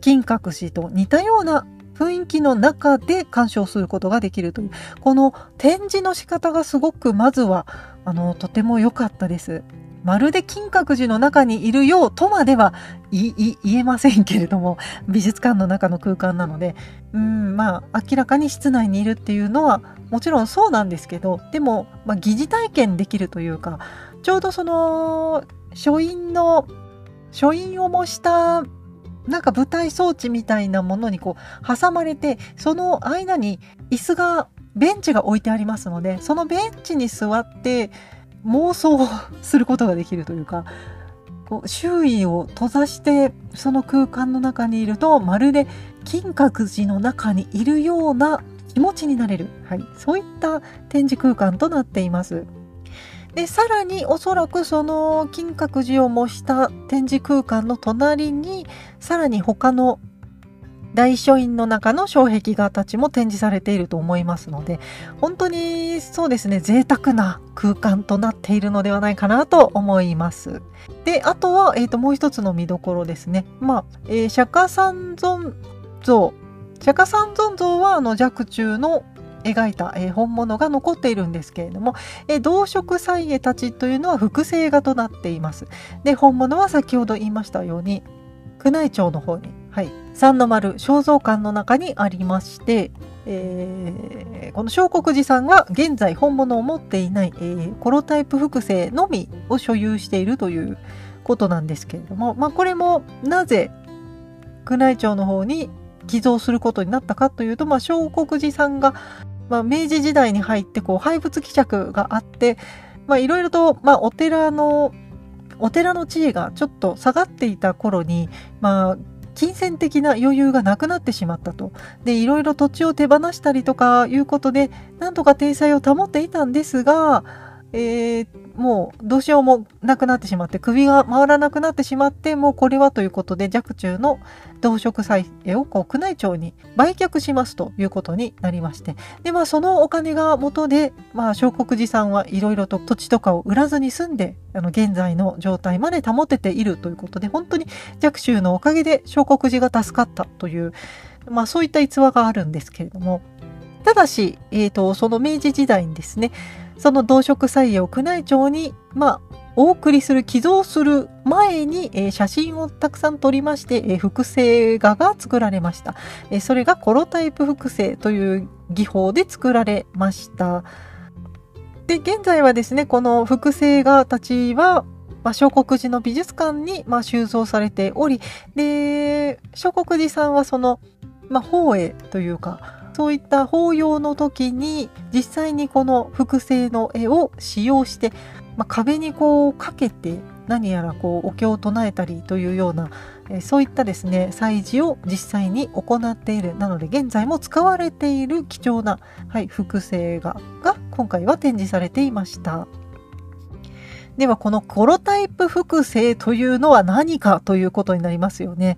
金閣寺と似たような雰囲気の中で鑑賞することができるというこの展示の仕方がすごくまずはあのとても良かったです。まるで金閣寺の中にいるようとまでは言えませんけれども美術館の中の空間なのでうんまあ明らかに室内にいるっていうのはもちろんそうなんですけどでも、まあ、疑似体験できるというかちょうどその書院の書院を模したなんか舞台装置みたいなものにこう挟まれてその間に椅子がベンチが置いてありますのでそのベンチに座って妄想することができるというかこう周囲を閉ざしてその空間の中にいるとまるで金閣寺の中にいるような気持ちになれる、はい、そういった展示空間となっています。でさらにおそらくその金閣寺を模した展示空間の隣にさらに他の大書院の中の障壁画たちも展示されていると思いますので本当にそうですね贅沢な空間となっているのではないかなと思います。であとは、えーと、もう一つの見どころですね。まあ、えー、釈迦三尊像釈迦三尊像はあの若冲の描いた、えー、本物が残っているんですけれども、えー、同色彩絵たちというのは複製画となっています。で本物は先ほど言いましたように宮内庁の方に、はい、三の丸肖像館の中にありまして、えー、この小国寺さんは現在本物を持っていない、えー、コロタイプ複製のみを所有しているということなんですけれども、まあ、これもなぜ宮内庁の方に寄贈することになったかというと、まあ、小国寺さんがまあ、明治時代に入ってこう廃仏希釈があっていろいろと、まあ、お寺のお寺の地位がちょっと下がっていた頃に、まあ、金銭的な余裕がなくなってしまったと。で、いろいろ土地を手放したりとかいうことで、なんとか体裁を保っていたんですが、えー、もうどうしようもなくなってしまって首が回らなくなってしまってもうこれはということで若冲の動植栽培を宮内庁に売却しますということになりまして。でまあそのお金が元でまあ小国寺さんはいろいろと土地とかを売らずに住んであの現在の状態まで保てているということで本当に若冲のおかげで小国寺が助かったというまあそういった逸話があるんですけれども。ただし、えーとその明治時代にですねその動植祭を宮内庁に、まあ、お送りする、寄贈する前に、えー、写真をたくさん撮りまして、えー、複製画が作られました、えー、それがコロタイプ複製という技法で作られました。で、現在はですね、この複製画たちは、まあ、小国寺の美術館に、まあ、収蔵されており、で、小国寺さんはその、まあ、法営というか、そういった法要の時に実際にこの複製の絵を使用して、まあ、壁にこうかけて何やらこうお経を唱えたりというような、そういったですね祭事を実際に行っているなので現在も使われている貴重な、はい、複製画が今回は展示されていました。ではこのコロタイプ複製というのは何かということになりますよね。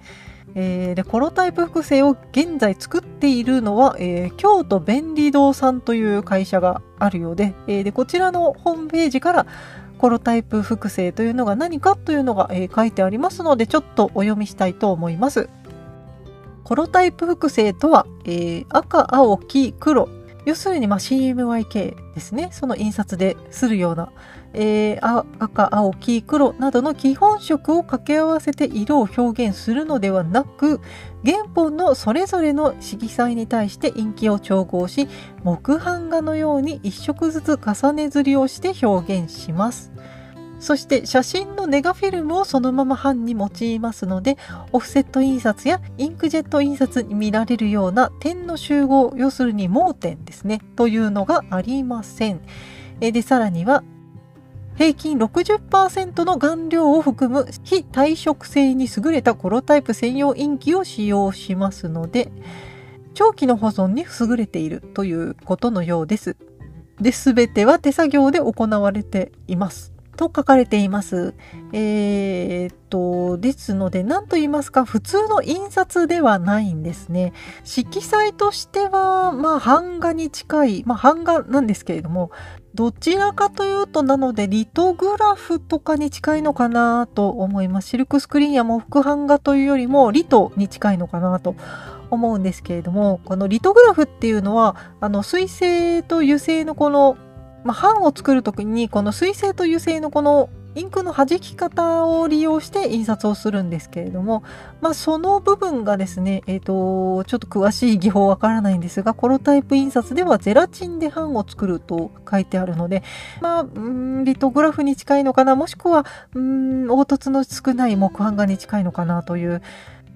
えー、でコロタイプ複製を現在作っているのは、えー、京都便利堂さんという会社があるようで,、えー、でこちらのホームページからコロタイプ複製というのが何かというのが、え、書いてありますのでちょっとお読みしたいと思います。コロタイプ複製とは、え、赤、青、黄、黒要するにまあ CMYK ですねその印刷でするような、えー、赤、青、黄、黒などの基本色を掛け合わせて色を表現するのではなく、原本のそれぞれの色彩に対して陰気を調合し、木版画のように一色ずつ重ね刷りをして表現します。そして写真のネガフィルムをそのまま版に用いますので、オフセット印刷やインクジェット印刷に見られるような点の集合、要するに盲点ですね、というのがありません。で、さらには平均60%の顔料を含む非耐食性に優れたコロタイプ専用インキを使用しますので、長期の保存に優れているということのようです。で、すべては手作業で行われています。と書かれています。えー、っと、ですので、何と言いますか、普通の印刷ではないんですね。色彩としては、まあ、版画に近い、まあ、版画なんですけれども、どちらかというと、なので、リトグラフとかに近いのかなと思います。シルクスクリーンや模幅版画というよりも、リトに近いのかなと思うんですけれども、このリトグラフっていうのは、あの、水性と油性のこの、まあ、版を作るときに、この水性と油性のこのインクの弾き方を利用して印刷をするんですけれども、まあ、その部分がですね、えっ、ー、と、ちょっと詳しい技法わからないんですが、コロタイプ印刷ではゼラチンで版を作ると書いてあるので、まあ、んリトグラフに近いのかな、もしくは、ん凹凸の少ない木版画に近いのかなという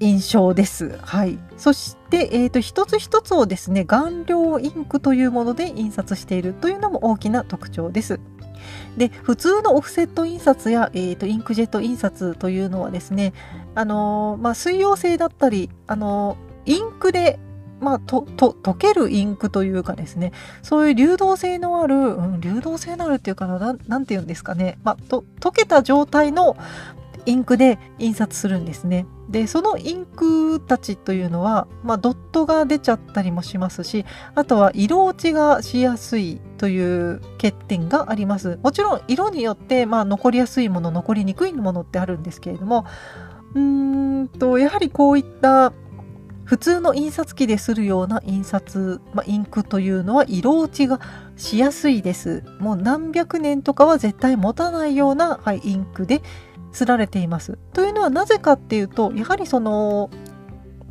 印象です。はい。そして、え、ー、と、一つ一つをですね、顔料インクというもので印刷しているというのも大きな特徴です。で普通のオフセット印刷や、えーと、インクジェット印刷というのはですね、あのー、まあ、水溶性だったり、あのー、インクでまあ、と、と、溶けるインクというかですね、そういう流動性のある、うん、流動性のあるっていうかな、ななんて言うんですかね、まあ、と、溶けた状態のインクで印刷するんですね。で、そのインクたちというのは、まあ、ドットが出ちゃったりもしますし、あとは色落ちがしやすいという欠点があります。もちろん色によって、まあ、残りやすいもの、残りにくいものってあるんですけれども、うーんと、やはりこういった普通の印刷機でするような印刷、まあ、インクというのは色落ちがしやすいです。もう何百年とかは絶対持たないような、はい、インクですられています。というのはなぜかっていうとやはりその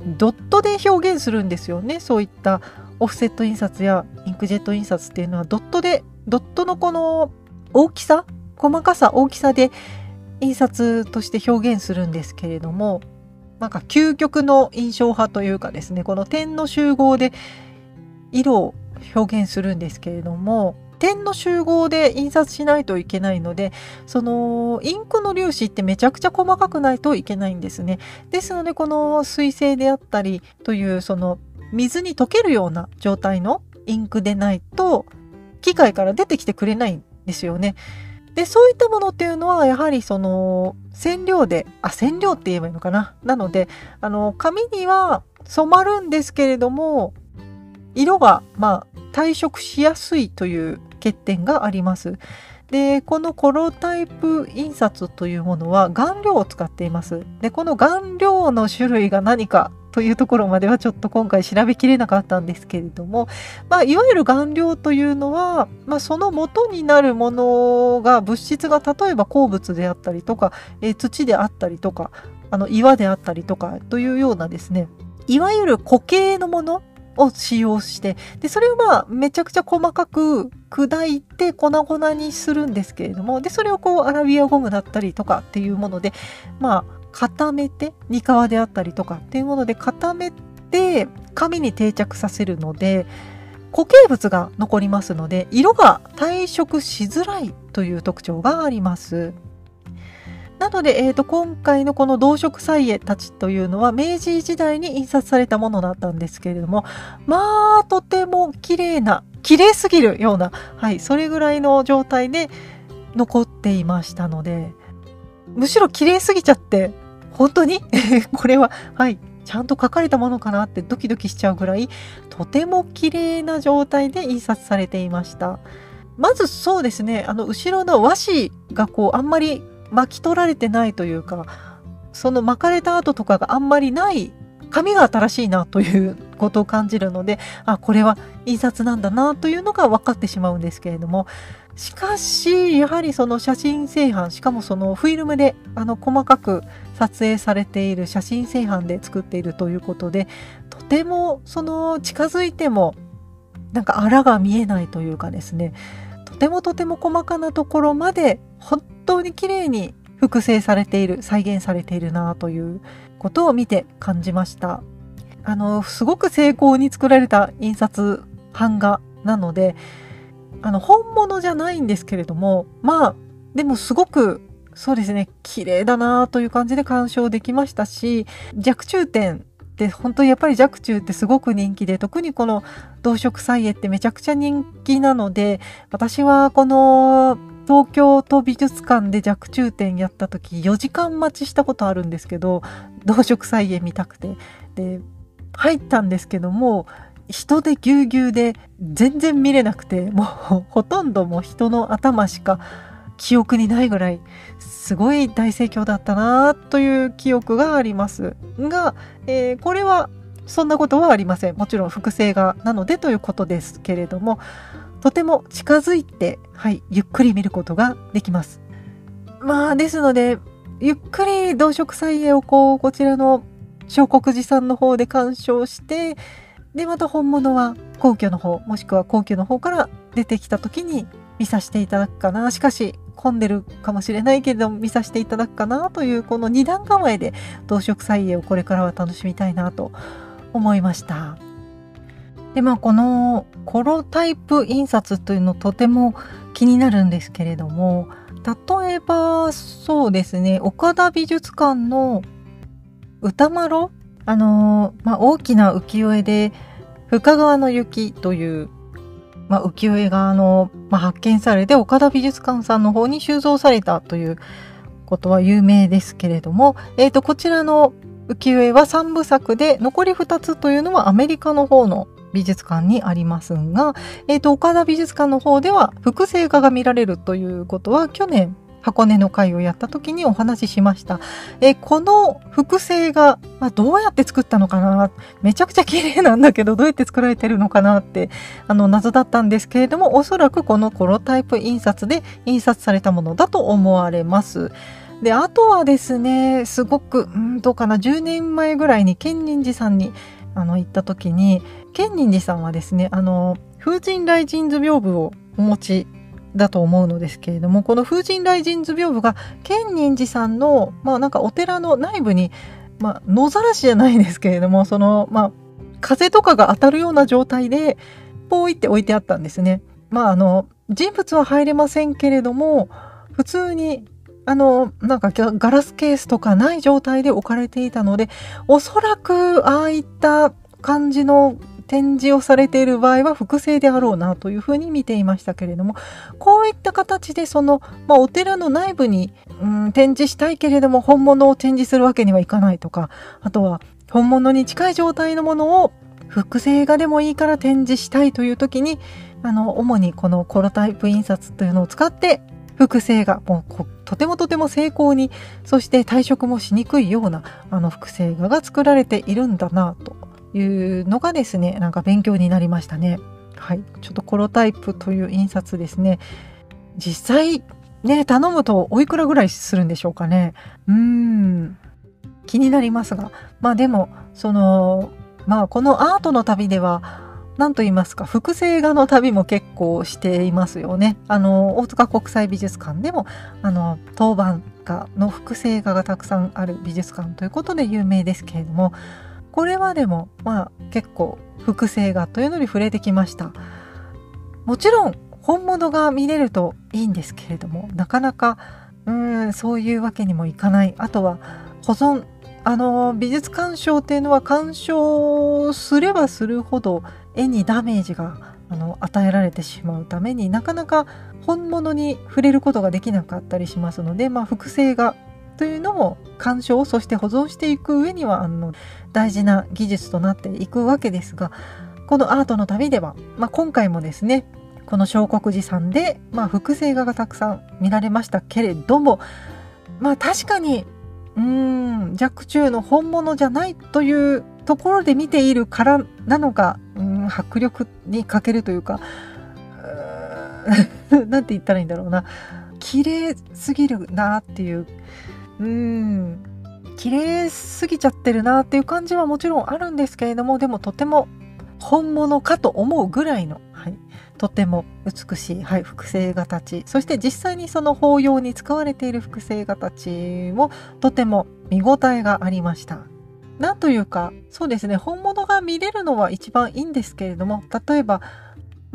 ドットで表現するんですよねそういったオフセット印刷やインクジェット印刷っていうのはドットでドットのこの大きさ細かさ大きさで印刷として表現するんですけれどもなんか究極の印象派というかですねこの点の集合で色を表現するんですけれども点の集合で印刷しないといけないのでそのインクの粒子ってめちゃくちゃ細かくないといけないんですね。ですのでこの水性であったりというその水に溶けるような状態のインクでないと機械から出てきてくれないんですよね。でそういったものっていうのはやはりその染料であ染料って言えばいいのかななのであの紙には染まるんですけれども色がまあ退色しやすいという欠点があります。でこのコロタイプ印刷というものは顔料を使っています。でこの顔料の種類が何かというところまではちょっと今回調べきれなかったんですけれども、まあ、いわゆる顔料というのは、まあ、その元になるものが物質が例えば鉱物であったりとか、えー、土であったりとかあの岩であったりとかというようなですねいわゆる固形のものを使用して、で、それをまあ、めちゃくちゃ細かく砕いて粉々にするんですけれども、で、それをこう、アラビアゴムだったりとかっていうもので、まあ、固めて、煮皮であったりとかっていうもので固めて、紙に定着させるので、固形物が残りますので、色が退色しづらいという特徴があります。なので、えーと、今回のこの動植彩絵たちというのは明治時代に印刷されたものだったんですけれどもまあとても綺麗な綺麗すぎるような、はい、それぐらいの状態で残っていましたのでむしろ綺麗すぎちゃって本当に？これははいちゃんと書かれたものかなってドキドキしちゃうぐらいとても綺麗な状態で印刷されていました。まずそうですねあの後ろの和紙がこうあんまり巻き取られてないというかその巻かれた跡とかがあんまりない紙が新しいなということを感じるのであこれは印刷なんだなというのが分かってしまうんですけれどもしかしやはりその写真製版しかもそのフィルムであの細かく撮影されている写真製版で作っているということでとてもその近づいてもなんかあらが見えないというかですねとてもとても細かなところまで本当に綺麗に複製されている再現されているなということを見て感じました。あのすごく精巧に作られた印刷版画なのであの本物じゃないんですけれどもまあでもすごくそうですね綺麗だなという感じで鑑賞できましたし弱中点で本当にやっぱり若冲ってすごく人気で特にこの動植菜絵ってめちゃくちゃ人気なので私はこの東京都美術館で若冲展やった時4時間待ちしたことあるんですけど動植菜園見たくて。で入ったんですけども人でぎゅうぎゅうで全然見れなくてもうほとんどもう人の頭しか記憶にないぐらいすごい大盛況だったなという記憶があります。が、えー、これはそんなことはありません。もちろん複製画なのでということですけれどもとても近づいて、はい、ゆっくり見ることができます。まあですのでゆっくり動植菜園をこうこちらの小国寺さんの方で鑑賞してでまた本物は皇居の方もしくは皇居の方から出てきた時に見させていただくかな。しかし混んでるかもしれないけれども見させていただくかなというこの2段構えで動植菜園をこれからは楽しみたいなと思いました。でまあこのコロタイプ印刷というのとても気になるんですけれども例えばそうですね岡田美術館の歌丸？あのまあ、大きな浮世絵で深川の雪というまあ、浮世絵があの、まあ、発見されて岡田美術館さんの方に収蔵されたということは有名ですけれども、えー、とこちらの浮世絵は3部作で残り2つというのはアメリカの方の美術館にありますが、えー、と岡田美術館の方では複製画が見られるということは去年箱根の会をやった時にお話ししました。えこの複製が、ま、どうやって作ったのかな？めちゃくちゃ綺麗なんだけどどうやって作られてるのかなってあの謎だったんですけれどもおそらくこのコロタイプ印刷で印刷されたものだと思われます。であとはですねすごくうんどうかな10年前ぐらいに建仁寺さんにあの行った時に建仁寺さんはですねあの風神雷神図屏風をお持ちだと思うのですけれどもこの風神雷神図屏風が建仁寺さんのまあなんかお寺の内部にまあ野ざらしじゃないですけれどもそのまあ風とかが当たるような状態でポイって置いてあったんですね。まああの人物は入れませんけれども普通にあの、なんかガラスケースとかない状態で置かれていたので、おそらくああいった感じの展示をされている場合は複製であろうなというふうに見ていましたけれどもこういった形でその、まあ、お寺の内部に、うん、展示したいけれども本物を展示するわけにはいかないとかあとは本物に近い状態のものを複製画でもいいから展示したいという時にあの主にこのコロタイプ印刷というのを使って複製画もうとてもとても精巧にそして退色もしにくいようなあの複製画が作られているんだなというのがですねなんか勉強になりましたね。はい、ちょっとコロタイプという印刷ですね。実際ね頼むとおいくらぐらいするんでしょうかね。うん。気になりますが。まあでもそのまあこのアートの旅では何と言いますか複製画の旅も結構していますよね。あの大塚国際美術館でもあの当番画の複製画がたくさんある美術館ということで有名ですけれどもこれはでもまあ結構複製画というのに触れてきました。もちろん本物が見れるといいんですけれどもなかなかうんそういうわけにもいかない。あとは保存あの美術鑑賞っていうのは鑑賞すればするほど絵にダメージがあの与えられてしまうためになかなか本物に触れることができなかったりしますので、まあ、複製画というのも鑑賞そして保存していく上にはあの大事な技術となっていくわけですがこのアートの旅では、まあ、今回もですねこの小国寺さんで、まあ、複製画がたくさん見られましたけれどもまあ確かにうん若冲の本物じゃないというところで見ているからなのかうん迫力に欠けるというか何 て言ったらいいんだろうな。綺麗すぎるなっていううん綺麗すぎちゃってるなっていう感じはもちろんあるんですけれどもでもとても本物かと思うぐらいの、はい、とても美しい、はい、複製画たちそして実際にその法要に使われている複製画たちもとても見応えがありました。なんというかそうですね本物が見れるのは一番いいんですけれども例えば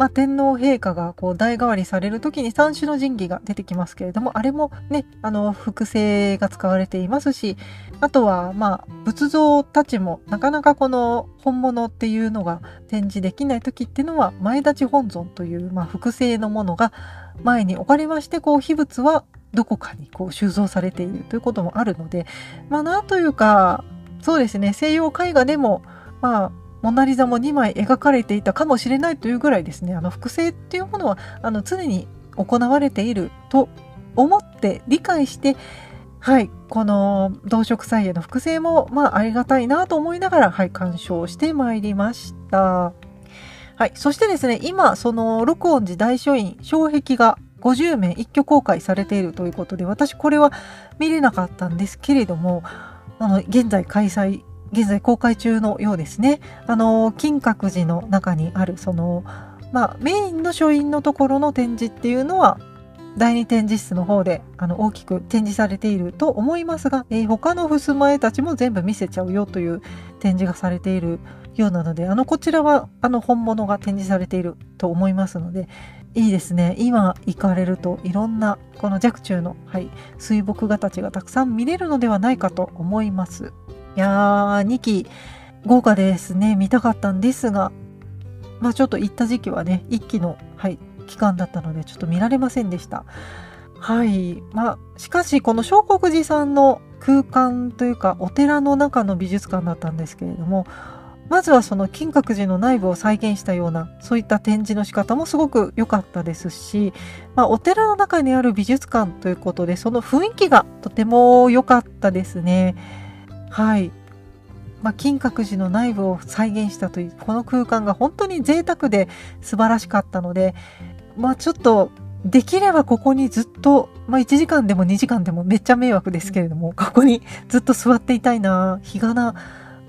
まあ、天皇陛下がこう代替わりされる時に三種の神器が出てきますけれどもあれもねあの複製が使われていますしあとはまあ仏像たちもなかなかこの本物っていうのが展示できない時っていうのは前立ち本尊という、まあ、複製のものが前に置かれましてこう秘仏はどこかにこう収蔵されているということもあるのでまあなんというかそうですね西洋絵画でもまあモナリザも2枚描かれていたかもしれないというぐらいですねあの複製っていうものはあの常に行われていると思って理解してはいこの動植祭への複製もまあありがたいなと思いながらはい鑑賞してまいりました。はい、そしてですね今その録音寺大書院障壁が50面一挙公開されているということで私これは見れなかったんですけれどもあの現在開催現在公開中のようですね。あの金閣寺の中にあるそのまあ、メインの書院のところの展示っていうのは第二展示室の方であの大きく展示されていると思いますが、えー、他の襖絵たちも全部見せちゃうよという展示がされているようなのであのこちらはあの本物が展示されていると思いますのでいいですね今行かれるといろんなこの若冲の、はい、水墨画たちがたくさん見れるのではないかと思います。やー、2期豪華ですね。見たかったんですが、まあちょっと行った時期はね、1期の、はい、期間だったのでちょっと見られませんでした。はい。まあ、しかしこの小国寺さんの空間というかお寺の中の美術館だったんですけれども、まずはその金閣寺の内部を再現したようなそういった展示の仕方もすごく良かったですし、まあ、お寺の中にある美術館ということでその雰囲気がとても良かったですね。はい。まあ、金閣寺の内部を再現したというこの空間が本当に贅沢で素晴らしかったので、まあ、ちょっとできればここにずっと、まあ、1時間でも2時間でもめっちゃ迷惑ですけれども、ここにずっと座っていたいな、日がな、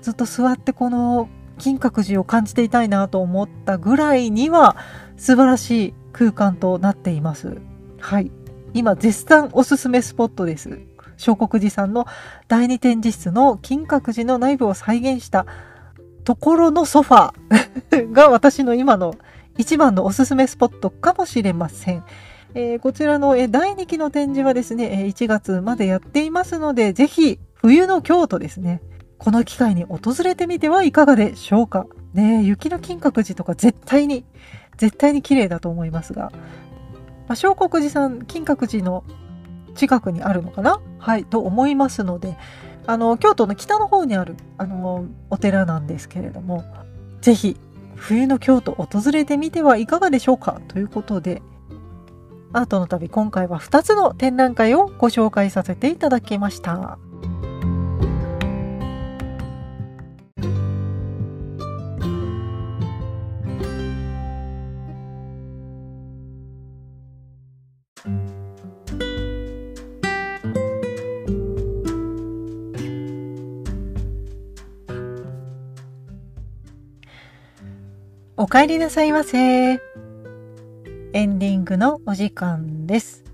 ずっと座ってこの金閣寺を感じていたいなと思ったぐらいには素晴らしい空間となっています。はい。今絶賛おすすめスポットです。小国寺さんの第二展示室の金閣寺の内部を再現したところのソファー が私の今の一番のおすすめスポットかもしれません。えー、こちらの、え第2期の展示はですね、え1月までやっていますので、ぜひ冬の京都ですね、この機会に訪れてみてはいかがでしょうか。ね雪の金閣寺とか絶対に、絶対に綺麗だと思いますが、まあ、小国寺さん、金閣寺の近くにあるのかな？はい、と思いますので、あの、京都の北の方にある、あの、お寺なんですけれども、是非、冬の京都訪れてみてはいかがでしょうか？ということで、アートの旅、今回は2つの展覧会をご紹介させていただきました。帰りなさいませ。エンディングのお時間です。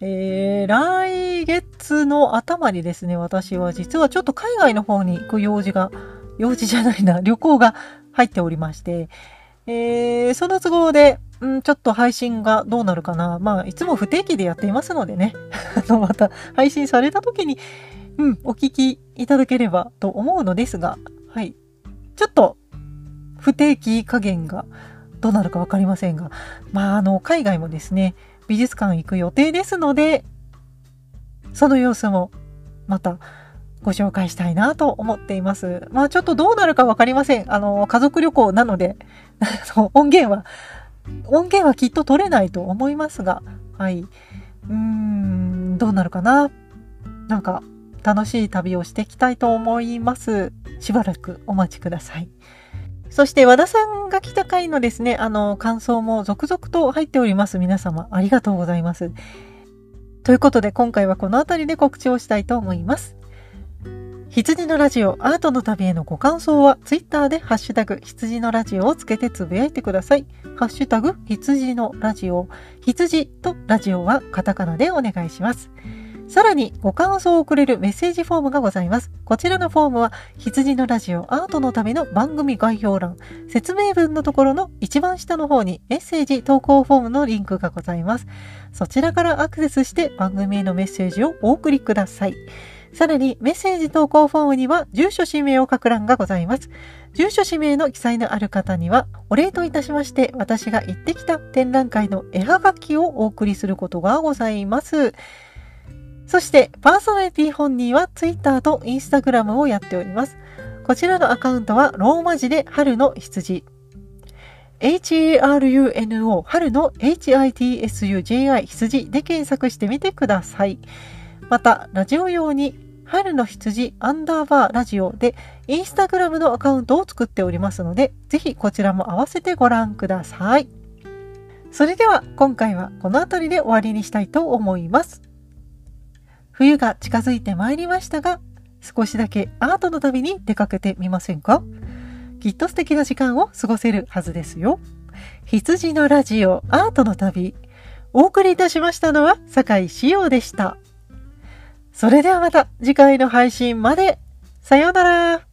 えー、来月の頭にですね、私は実はちょっと海外の方に行く用事が、用事じゃないな、旅行が入っておりまして、えー、その都合で、うんちょっと配信がどうなるかな。まあ、いつも不定期でやっていますのでね。あの、また配信された時に、うん、お聞きいただければと思うのですが、はい。ちょっと不定期加減がどうなるか分かりませんが、まあ、あの、海外もですね、美術館行く予定ですので、その様子もまたご紹介したいなと思っています。まあちょっとどうなるか分かりません。あの、家族旅行なので、音源は、音源はきっと取れないと思いますが、はい。うーん、どうなるかな。なんか、楽しい旅をしていきたいと思います。しばらくお待ちください。そして和田さんが来た回のですね、あの、感想も続々と入っております。皆様、ありがとうございます。ということで、今回はこの辺りで告知をしたいと思います。羊のラジオ、アートの旅へのご感想は、ツイッターでハッシュタグ、羊のラジオをつけてつぶやいてください。ハッシュタグ、羊のラジオ、羊とラジオはカタカナでお願いします。さらにご感想をくれるメッセージフォームがございます。こちらのフォームは羊のラジオアートのための番組概要欄、説明文のところの一番下の方にメッセージ投稿フォームのリンクがございます。そちらからアクセスして番組へのメッセージをお送りください。さらにメッセージ投稿フォームには住所氏名を書く欄がございます。住所氏名の記載のある方にはお礼といたしまして私が行ってきた展覧会の絵はがきをお送りすることがございます。そしてパーソナリティ本人は Twitter と Instagram をやっております。こちらのアカウントはローマ字で春の羊。HARUNO 春の HITSUJI 羊で検索してみてください。また、ラジオ用に春の羊アンダーバーラジオでインスタグラムのアカウントを作っておりますので、ぜひこちらも合わせてご覧ください。それでは今回はこの辺りで終わりにしたいと思います。冬が近づいてまいりましたが、少しだけアートの旅に出かけてみませんか？きっと素敵な時間を過ごせるはずですよ。羊のラジオアートの旅。お送りいたしましたのは坂井志陽でした。それではまた次回の配信まで。さようなら。